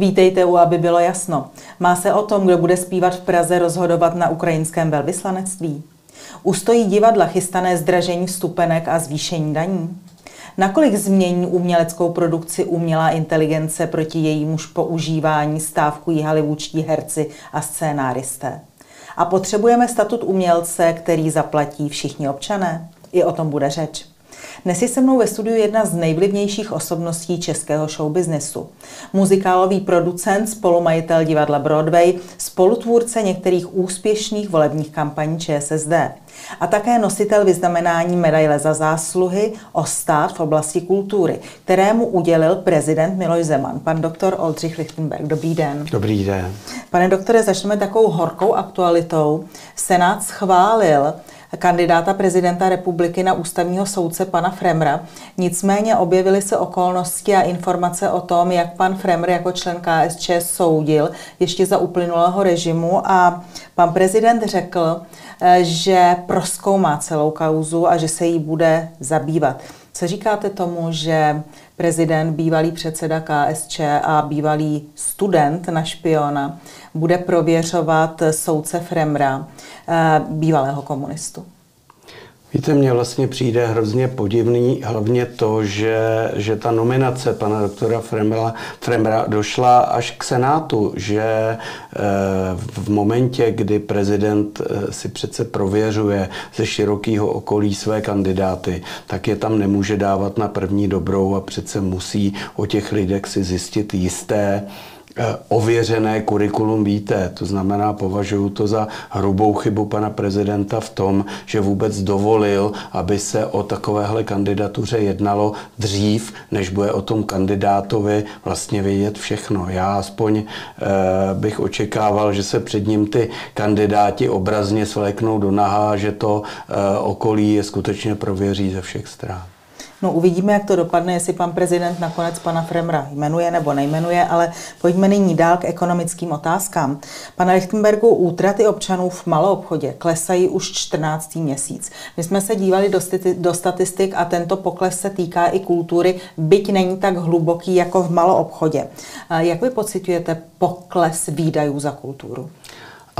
Vítejte u, aby bylo jasno. Má se o tom, kdo bude zpívat v Praze, rozhodovat na ukrajinském velvyslanectví? Ustojí divadla chystané zdražení vstupenek a zvýšení daní? Nakolik změní uměleckou produkci umělá inteligence proti jejímuž používání stávkují hollywoodští herci a scénáristé? A potřebujeme statut umělce, který zaplatí všichni občané? I o tom bude řeč. Dnes je se mnou ve studiu jedna z nejvlivnějších osobností českého showbiznesu. Muzikálový producent, spolumajitel divadla Broadway, spolutvůrce některých úspěšných volebních kampaní ČSSD a také nositel vyznamenání medaile za zásluhy o stát v oblasti kultury, kterému udělil prezident Miloš Zeman. Pan doktor Oldřich Lichtenberg, dobrý den. Dobrý den. Pane doktore, začneme takovou horkou aktualitou. Senát schválil kandidáta prezidenta republiky na ústavního soudce pana Fremra. Nicméně objevily se okolnosti a informace o tom, jak pan Fremr jako člen KSČ soudil ještě za uplynulého režimu a pan prezident řekl, eh, že proskoumá celou kauzu a že se jí bude zabývat. Co říkáte tomu, že prezident, bývalý předseda KSČ a bývalý student na špiona bude prověřovat soudce Fremra, eh, bývalého komunistu? Víte, mně vlastně přijde hrozně podivný hlavně to, že, že ta nominace pana doktora Fremra, Fremra došla až k Senátu, že eh, v momentě, kdy prezident eh, si přece prověřuje ze širokého okolí své kandidáty, tak je tam nemůže dávat na první dobrou a přece musí o těch lidech si zjistit jisté ověřené kurikulum víte. To znamená, považuji to za hrubou chybu pana prezidenta v tom, že vůbec dovolil, aby se o takovéhle kandidatuře jednalo dřív, než bude o tom kandidátovi vlastně vědět všechno. Já aspoň e, bych očekával, že se před ním ty kandidáti obrazně svléknou do naha, že to e, okolí je skutečně prověří ze všech stran. No uvidíme, jak to dopadne, jestli pan prezident nakonec pana Fremra jmenuje nebo nejmenuje, ale pojďme nyní dál k ekonomickým otázkám. Pane Lichtenbergu, útraty občanů v maloobchodě klesají už 14. měsíc. My jsme se dívali do, do statistik a tento pokles se týká i kultury, byť není tak hluboký jako v maloobchodě. Jak vy pocitujete pokles výdajů za kulturu?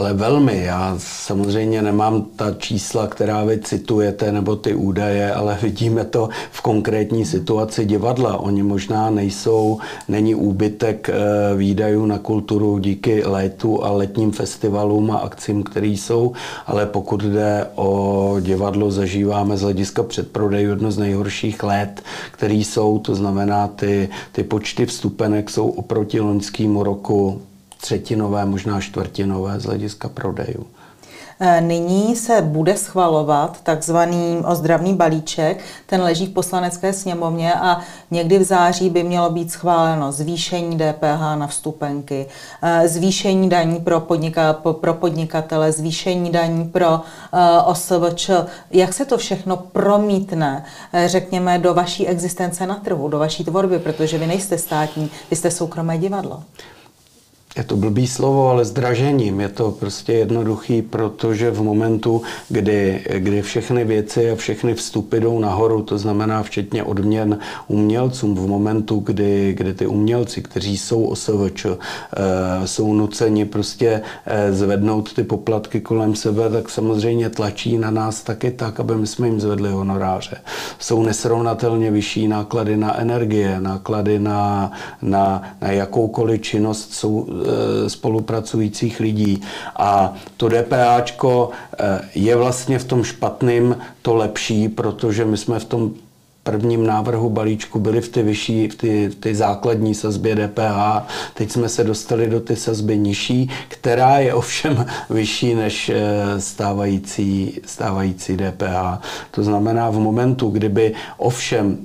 Ale velmi. Já samozřejmě nemám ta čísla, která vy citujete, nebo ty údaje, ale vidíme to v konkrétní situaci divadla. Oni možná nejsou, není úbytek eh, výdajů na kulturu díky létu a letním festivalům a akcím, které jsou, ale pokud jde o divadlo, zažíváme z hlediska předprodejů jedno z nejhorších let, které jsou, to znamená, ty, ty počty vstupenek jsou oproti loňskému roku třetinové, možná čtvrtinové z hlediska prodejů. E, nyní se bude schvalovat takzvaný ozdravný balíček, ten leží v poslanecké sněmovně a někdy v září by mělo být schváleno zvýšení DPH na vstupenky, e, zvýšení daní pro, podnika, pro podnikatele, zvýšení daní pro e, OSVČ. Jak se to všechno promítne, řekněme, do vaší existence na trhu, do vaší tvorby, protože vy nejste státní, vy jste soukromé divadlo je to blbý slovo, ale zdražením. Je to prostě jednoduchý, protože v momentu, kdy, kdy všechny věci a všechny vstupy jdou nahoru, to znamená včetně odměn umělcům, v momentu, kdy, kdy ty umělci, kteří jsou OSVČ, eh, jsou nuceni prostě eh, zvednout ty poplatky kolem sebe, tak samozřejmě tlačí na nás taky tak, aby my jsme jim zvedli honoráře. Jsou nesrovnatelně vyšší náklady na energie, náklady na, na, na jakoukoliv činnost jsou spolupracujících lidí. A to DPAčko eh, je vlastně v tom špatným to lepší, protože my jsme v tom prvním návrhu balíčku byli v ty vyšší, v ty, v ty základní sazbě DPH. Teď jsme se dostali do ty sazby nižší, která je ovšem vyšší než eh, stávající, stávající DPH. To znamená v momentu, kdyby ovšem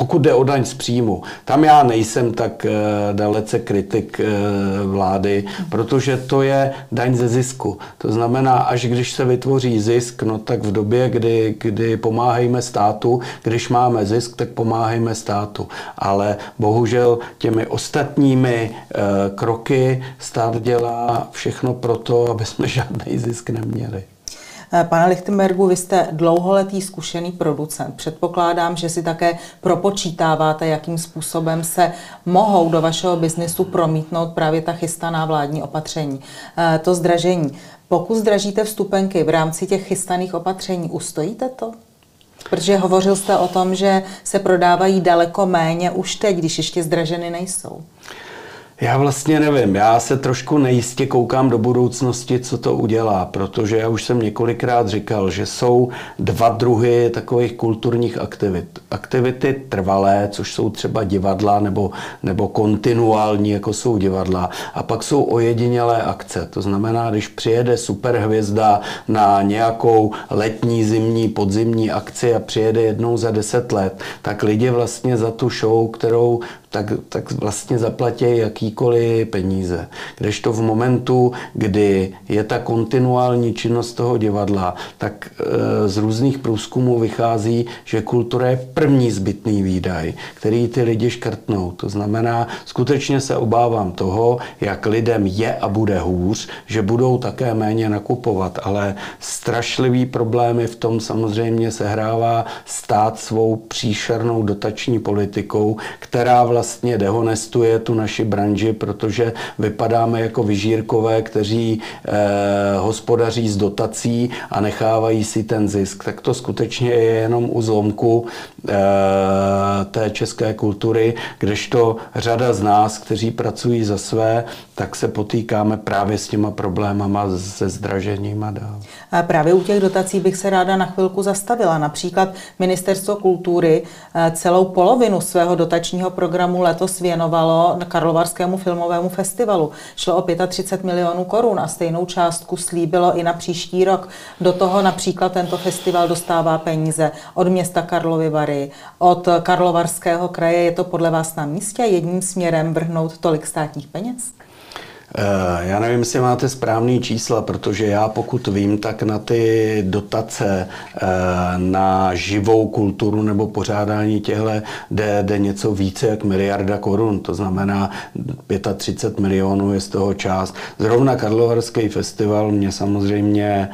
pokud jde o daň z příjmu, tam já nejsem tak uh, dalece kritik uh, vlády, protože to je daň ze zisku. To znamená, až když se vytvoří zisk, no tak v době, kdy, kdy pomáhejme státu, když máme zisk, tak pomáhejme státu. Ale bohužel těmi ostatními uh, kroky stát dělá všechno pro to, aby jsme žádný zisk neměli. Pane Lichtenbergu, vy jste dlouholetý zkušený producent. Předpokládám, že si také propočítáváte, jakým způsobem se mohou do vašeho biznesu promítnout právě ta chystaná vládní opatření. To zdražení. Pokud zdražíte vstupenky v rámci těch chystaných opatření, ustojíte to? Protože hovořil jste o tom, že se prodávají daleko méně už teď, když ještě zdraženy nejsou. Já vlastně nevím, já se trošku nejistě koukám do budoucnosti, co to udělá, protože já už jsem několikrát říkal, že jsou dva druhy takových kulturních aktivit. Aktivity trvalé, což jsou třeba divadla nebo, nebo kontinuální, jako jsou divadla, a pak jsou ojedinělé akce. To znamená, když přijede superhvězda na nějakou letní, zimní, podzimní akci a přijede jednou za deset let, tak lidi vlastně za tu show, kterou tak, tak vlastně zaplatí jakýkoliv peníze. Kdežto v momentu, kdy je ta kontinuální činnost toho divadla, tak e, z různých průzkumů vychází, že kultura je první zbytný výdaj, který ty lidi škrtnou. To znamená, skutečně se obávám toho, jak lidem je a bude hůř, že budou také méně nakupovat, ale strašlivý problémy v tom samozřejmě sehrává stát svou příšernou dotační politikou, která vlastně vlastně dehonestuje tu naši branži, protože vypadáme jako vyžírkové, kteří eh, hospodaří z dotací a nechávají si ten zisk. Tak to skutečně je jenom u zlomku eh, té české kultury, kdežto řada z nás, kteří pracují za své, tak se potýkáme právě s těma problémama se zdražením a dál. A právě u těch dotací bych se ráda na chvilku zastavila. Například Ministerstvo kultury eh, celou polovinu svého dotačního programu programu letos věnovalo Karlovarskému filmovému festivalu. Šlo o 35 milionů korun a stejnou částku slíbilo i na příští rok. Do toho například tento festival dostává peníze od města Karlovy Vary, od Karlovarského kraje. Je to podle vás na místě jedním směrem vrhnout tolik státních peněz? Eh, já nevím, jestli máte správný čísla, protože já pokud vím, tak na ty dotace eh, na živou kulturu nebo pořádání těchto jde, jde něco více jak miliarda korun. To znamená 35 milionů je z toho část. Zrovna Karlovarský festival mě samozřejmě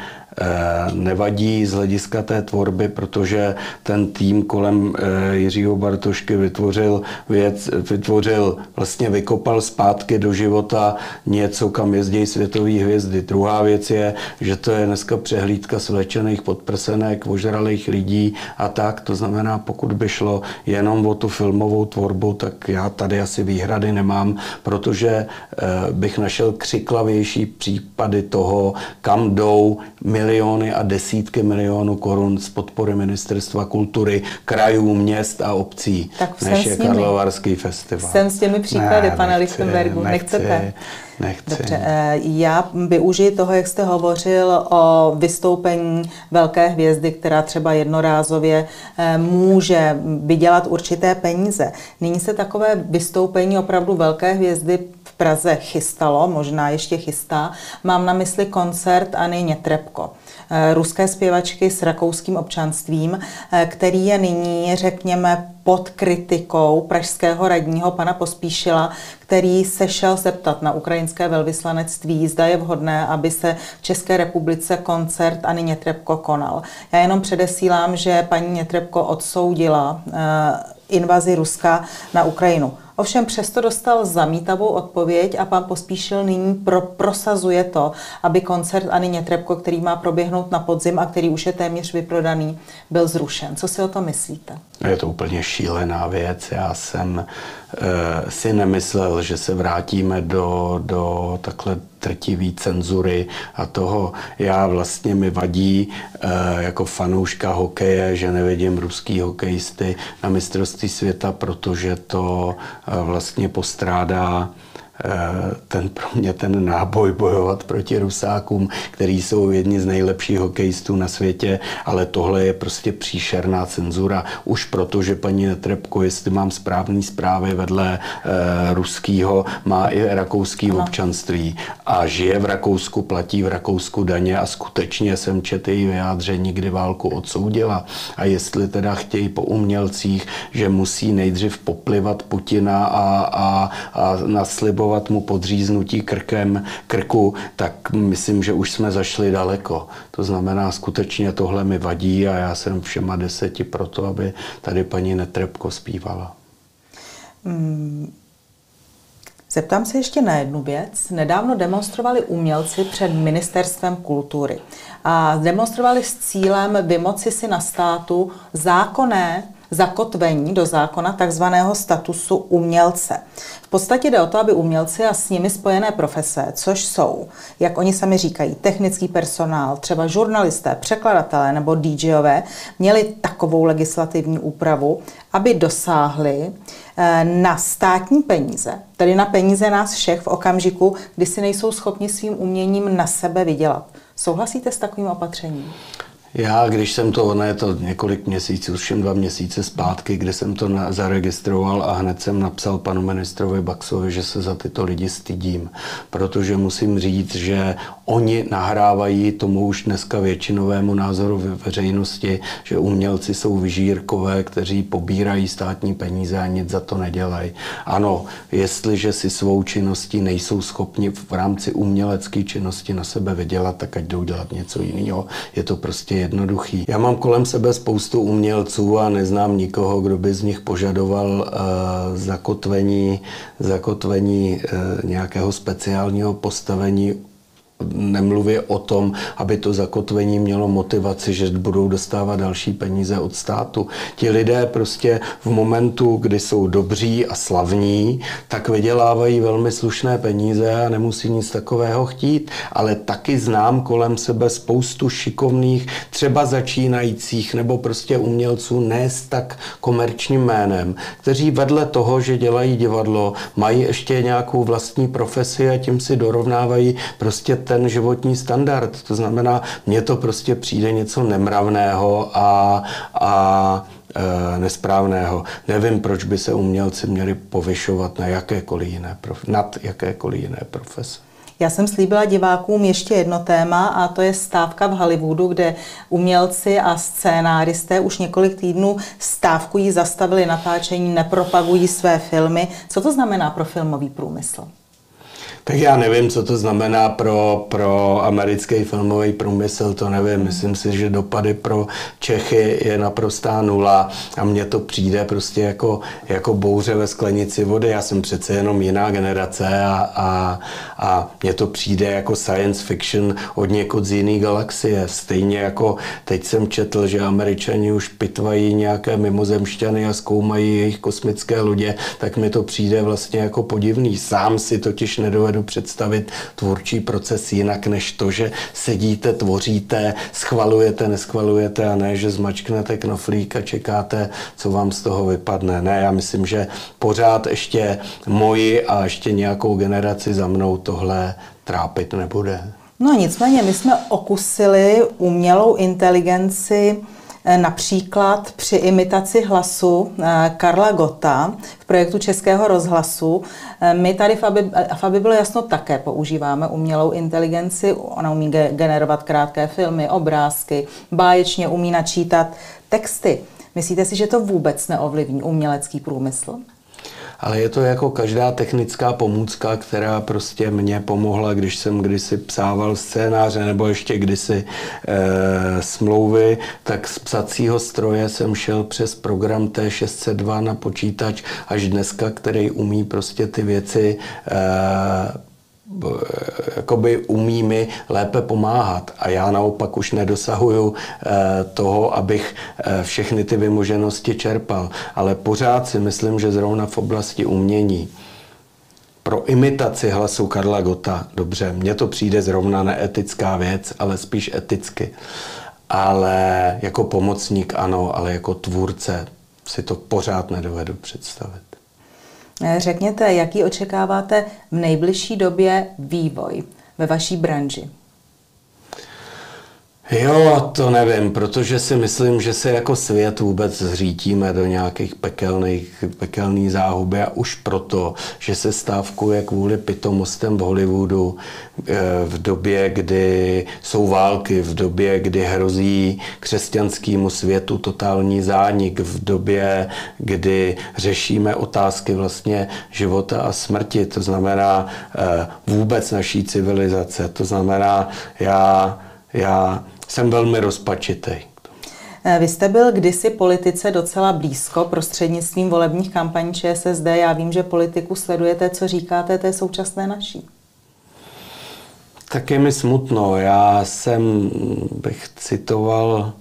nevadí z hlediska té tvorby, protože ten tým kolem eh, Jiřího Bartošky vytvořil věc, vytvořil, vlastně vykopal zpátky do života něco, kam jezdí světové hvězdy. Druhá věc je, že to je dneska přehlídka svlečených podprsenek, ožralých lidí a tak. To znamená, pokud by šlo jenom o tu filmovou tvorbu, tak já tady asi výhrady nemám, protože eh, bych našel křiklavější případy toho, kam jdou mil miliony a desítky milionů korun z podpory Ministerstva kultury, krajů, měst a obcí, tak než je Karlovarský festival. Jsem s těmi příklady, ne, pane Lichtenbergu, nechcete? Nechci. Dobře, eh, já využiji toho, jak jste hovořil o vystoupení velké hvězdy, která třeba jednorázově eh, může vydělat určité peníze. Nyní se takové vystoupení opravdu velké hvězdy Praze chystalo, možná ještě chystá. Mám na mysli koncertAny Nětrebko, eh, ruské zpěvačky s rakouským občanstvím, eh, který je nyní, řekněme, pod kritikou pražského radního pana Pospíšila, který se šel zeptat na ukrajinské velvyslanectví, zda je vhodné, aby se v České republice koncert Ani Nětrebko konal. Já jenom předesílám, že paní Nětrebko odsoudila uh, invazi Ruska na Ukrajinu. Ovšem přesto dostal zamítavou odpověď a pan Pospíšil nyní pro, prosazuje to, aby koncert Ani Nětrebko, který má proběhnout na podzim a který už je téměř vyprodaný, byl zrušen. Co si o to myslíte? Je to úplně šílená věc. Já jsem e, si nemyslel, že se vrátíme do, do takhle trtivý cenzury a toho. Já vlastně mi vadí e, jako fanouška hokeje, že nevidím ruský hokejisty na mistrovství světa, protože to e, vlastně postrádá Eh, ten pro mě ten náboj bojovat proti Rusákům, který jsou jedni z nejlepších hokejistů na světě, ale tohle je prostě příšerná cenzura. Už proto, že paní Netrebko, jestli mám správný zprávy vedle e, ruského, má i rakouský ano. občanství a žije v Rakousku, platí v Rakousku daně a skutečně jsem četl její vyjádření, kdy válku odsoudila. A jestli teda chtějí po umělcích, že musí nejdřív poplivat Putina a, a, a naslibovat navrhovat mu podříznutí krkem, krku, tak myslím, že už jsme zašli daleko. To znamená, skutečně tohle mi vadí a já jsem všema deseti proto, aby tady paní Netrebko zpívala. Hmm. Zeptám se ještě na jednu věc. Nedávno demonstrovali umělci před ministerstvem kultury a demonstrovali s cílem vymoci si na státu zákonné zakotvení do zákona takzvaného statusu umělce. V podstatě jde o to, aby umělci a s nimi spojené profese, což jsou, jak oni sami říkají, technický personál, třeba žurnalisté, překladatelé nebo DJové, měli takovou legislativní úpravu, aby dosáhli eh, na státní peníze, tedy na peníze nás všech v okamžiku, kdy si nejsou schopni svým uměním na sebe vydělat. Souhlasíte s takovým opatřením? Já, když jsem to, je to několik měsíců, už dva měsíce zpátky, kdy jsem to na, zaregistroval a hned jsem napsal panu ministrovi Baxovi, že se za tyto lidi stydím, protože musím říct, že oni nahrávají tomu už dneska většinovému názoru ve veřejnosti, že umělci jsou vyžírkové, kteří pobírají státní peníze a nic za to nedělají. Ano, jestliže si svou činností nejsou schopni v rámci umělecké činnosti na sebe vydělat, tak ať jdou dělat něco jiného. Je to prostě jednoduchý. Já mám kolem sebe spoustu umělců a neznám nikoho, kdo by z nich požadoval uh, zakotvení, zakotvení uh, nějakého speciálního postavení nemluvě o tom, aby to zakotvení mělo motivaci, že budou dostávat další peníze od státu. Ti lidé prostě v momentu, kdy jsou dobří a slavní, tak vydělávají velmi slušné peníze a nemusí nic takového chtít. Ale taky znám kolem sebe spoustu šikovných, třeba začínajících nebo prostě umělců ne s tak komerčním jménem, kteří vedle toho, že dělají divadlo, mají ještě nějakou vlastní profesi a tím si dorovnávají prostě ten životní standard. To znamená, mně to prostě přijde něco nemravného a, a e, nesprávného. Nevím, proč by se umělci měli povyšovat na jakékoliv jiné, nad jakékoliv jiné profese. Já jsem slíbila divákům ještě jedno téma a to je stávka v Hollywoodu, kde umělci a scénáristé už několik týdnů stávkují, zastavili natáčení, nepropagují své filmy. Co to znamená pro filmový průmysl? Tak já nevím, co to znamená pro, pro americký filmový průmysl, to nevím. Myslím si, že dopady pro Čechy je naprostá nula a mně to přijde prostě jako, jako bouře ve sklenici vody. Já jsem přece jenom jiná generace a, a, a mně to přijde jako science fiction od někud z jiné galaxie. Stejně jako teď jsem četl, že američani už pitvají nějaké mimozemšťany a zkoumají jejich kosmické lodě, tak mi to přijde vlastně jako podivný. Sám si totiž nedovedu nedovedu představit tvůrčí proces jinak, než to, že sedíte, tvoříte, schvalujete, neschvalujete a ne, že zmačknete knoflík a čekáte, co vám z toho vypadne. Ne, já myslím, že pořád ještě moji a ještě nějakou generaci za mnou tohle trápit nebude. No nicméně, my jsme okusili umělou inteligenci například při imitaci hlasu eh, Karla Gota v projektu Českého rozhlasu. Eh, my tady v aby, v aby bylo jasno také používáme umělou inteligenci. Ona umí generovat krátké filmy, obrázky, báječně umí načítat texty. Myslíte si, že to vůbec neovlivní umělecký průmysl? Ale je to jako každá technická pomůcka, která prostě mě pomohla, když jsem kdysi psával scénáře nebo ještě kdysi e, smlouvy, tak z psacího stroje jsem šel přes program T602 na počítač až dneska, který umí prostě ty věci e, jakoby umí mi lépe pomáhat. A já naopak už nedosahuju eh, toho, abych eh, všechny ty vymoženosti čerpal. Ale pořád si myslím, že zrovna v oblasti umění pro imitaci hlasu Karla Gota, dobře, mně to přijde zrovna neetická věc, ale spíš eticky. Ale jako pomocník ano, ale jako tvůrce si to pořád nedovedu představit. Eh, řekněte, jaký očekáváte v nejbližší době vývoj ve vaší branži? Jo, to nevím, protože si myslím, že se jako svět vůbec zřítíme do nějakých pekelných, pekelný záhuby a už proto, že se stávkuje kvůli pitomostem v Hollywoodu eh, v době, kdy jsou války, v době, kdy hrozí křesťanskému světu totální zánik, v době, kdy řešíme otázky vlastně života a smrti, to znamená eh, vůbec naší civilizace, to znamená já, já jsem velmi rozpačitý. Eh, vy jste byl kdysi politice docela blízko prostřednictvím volebních kampaní ČSSD. Já vím, že politiku sledujete, co říkáte té současné naší. Tak je mi smutno. Já jsem, bych citoval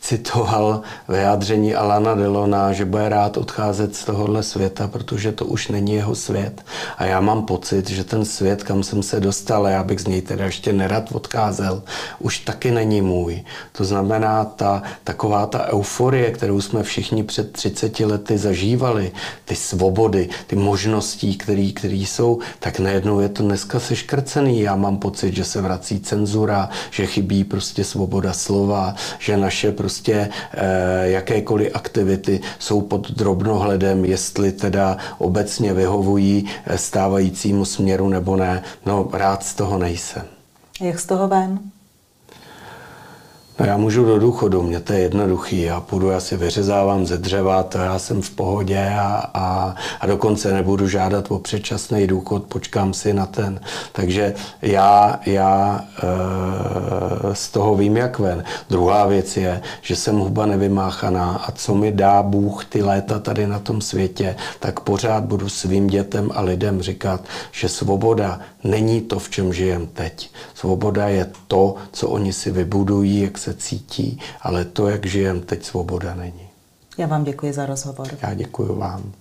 citoval vyjádření Alana Delona, že bude rád odcházet z tohohle světa, protože to už není jeho svět. A já mám pocit, že ten svět, kam jsem se dostal, já bych z něj teda ještě nerad odcházel, už taky není můj. To znamená, ta, taková ta euforie, kterou jsme všichni před 30 lety zažívali, ty svobody, ty možnosti, které jsou, tak najednou je to dneska seškrcený. Já mám pocit, že se vrací cenzura, že chybí prostě svoboda slova, že naše prostě prostě eh, jakékoliv aktivity jsou pod drobnohledem, jestli teda obecně vyhovují eh, stávajícímu směru nebo ne. No, rád z toho nejsem. Jak z toho ven? No já můžu do důchodu, mě to je jednoduchý. Já půjdu, já si vyřezávám ze dřeva, to já jsem v pohodě a, a, a dokonce nebudu žádat o předčasný důchod, počkám si na ten. Takže já, já e, z toho vím jak ven. Druhá věc je, že jsem huba nevymáchaná a co mi dá Bůh ty léta tady na tom světě, tak pořád budu svým dětem a lidem říkat, že svoboda není to, v čem žijem teď. Svoboda je to, co oni si vybudují, jak se se cítí, ale to, jak žijem, teď, svoboda není. Já vám děkuji za rozhovor. Já děkuji vám.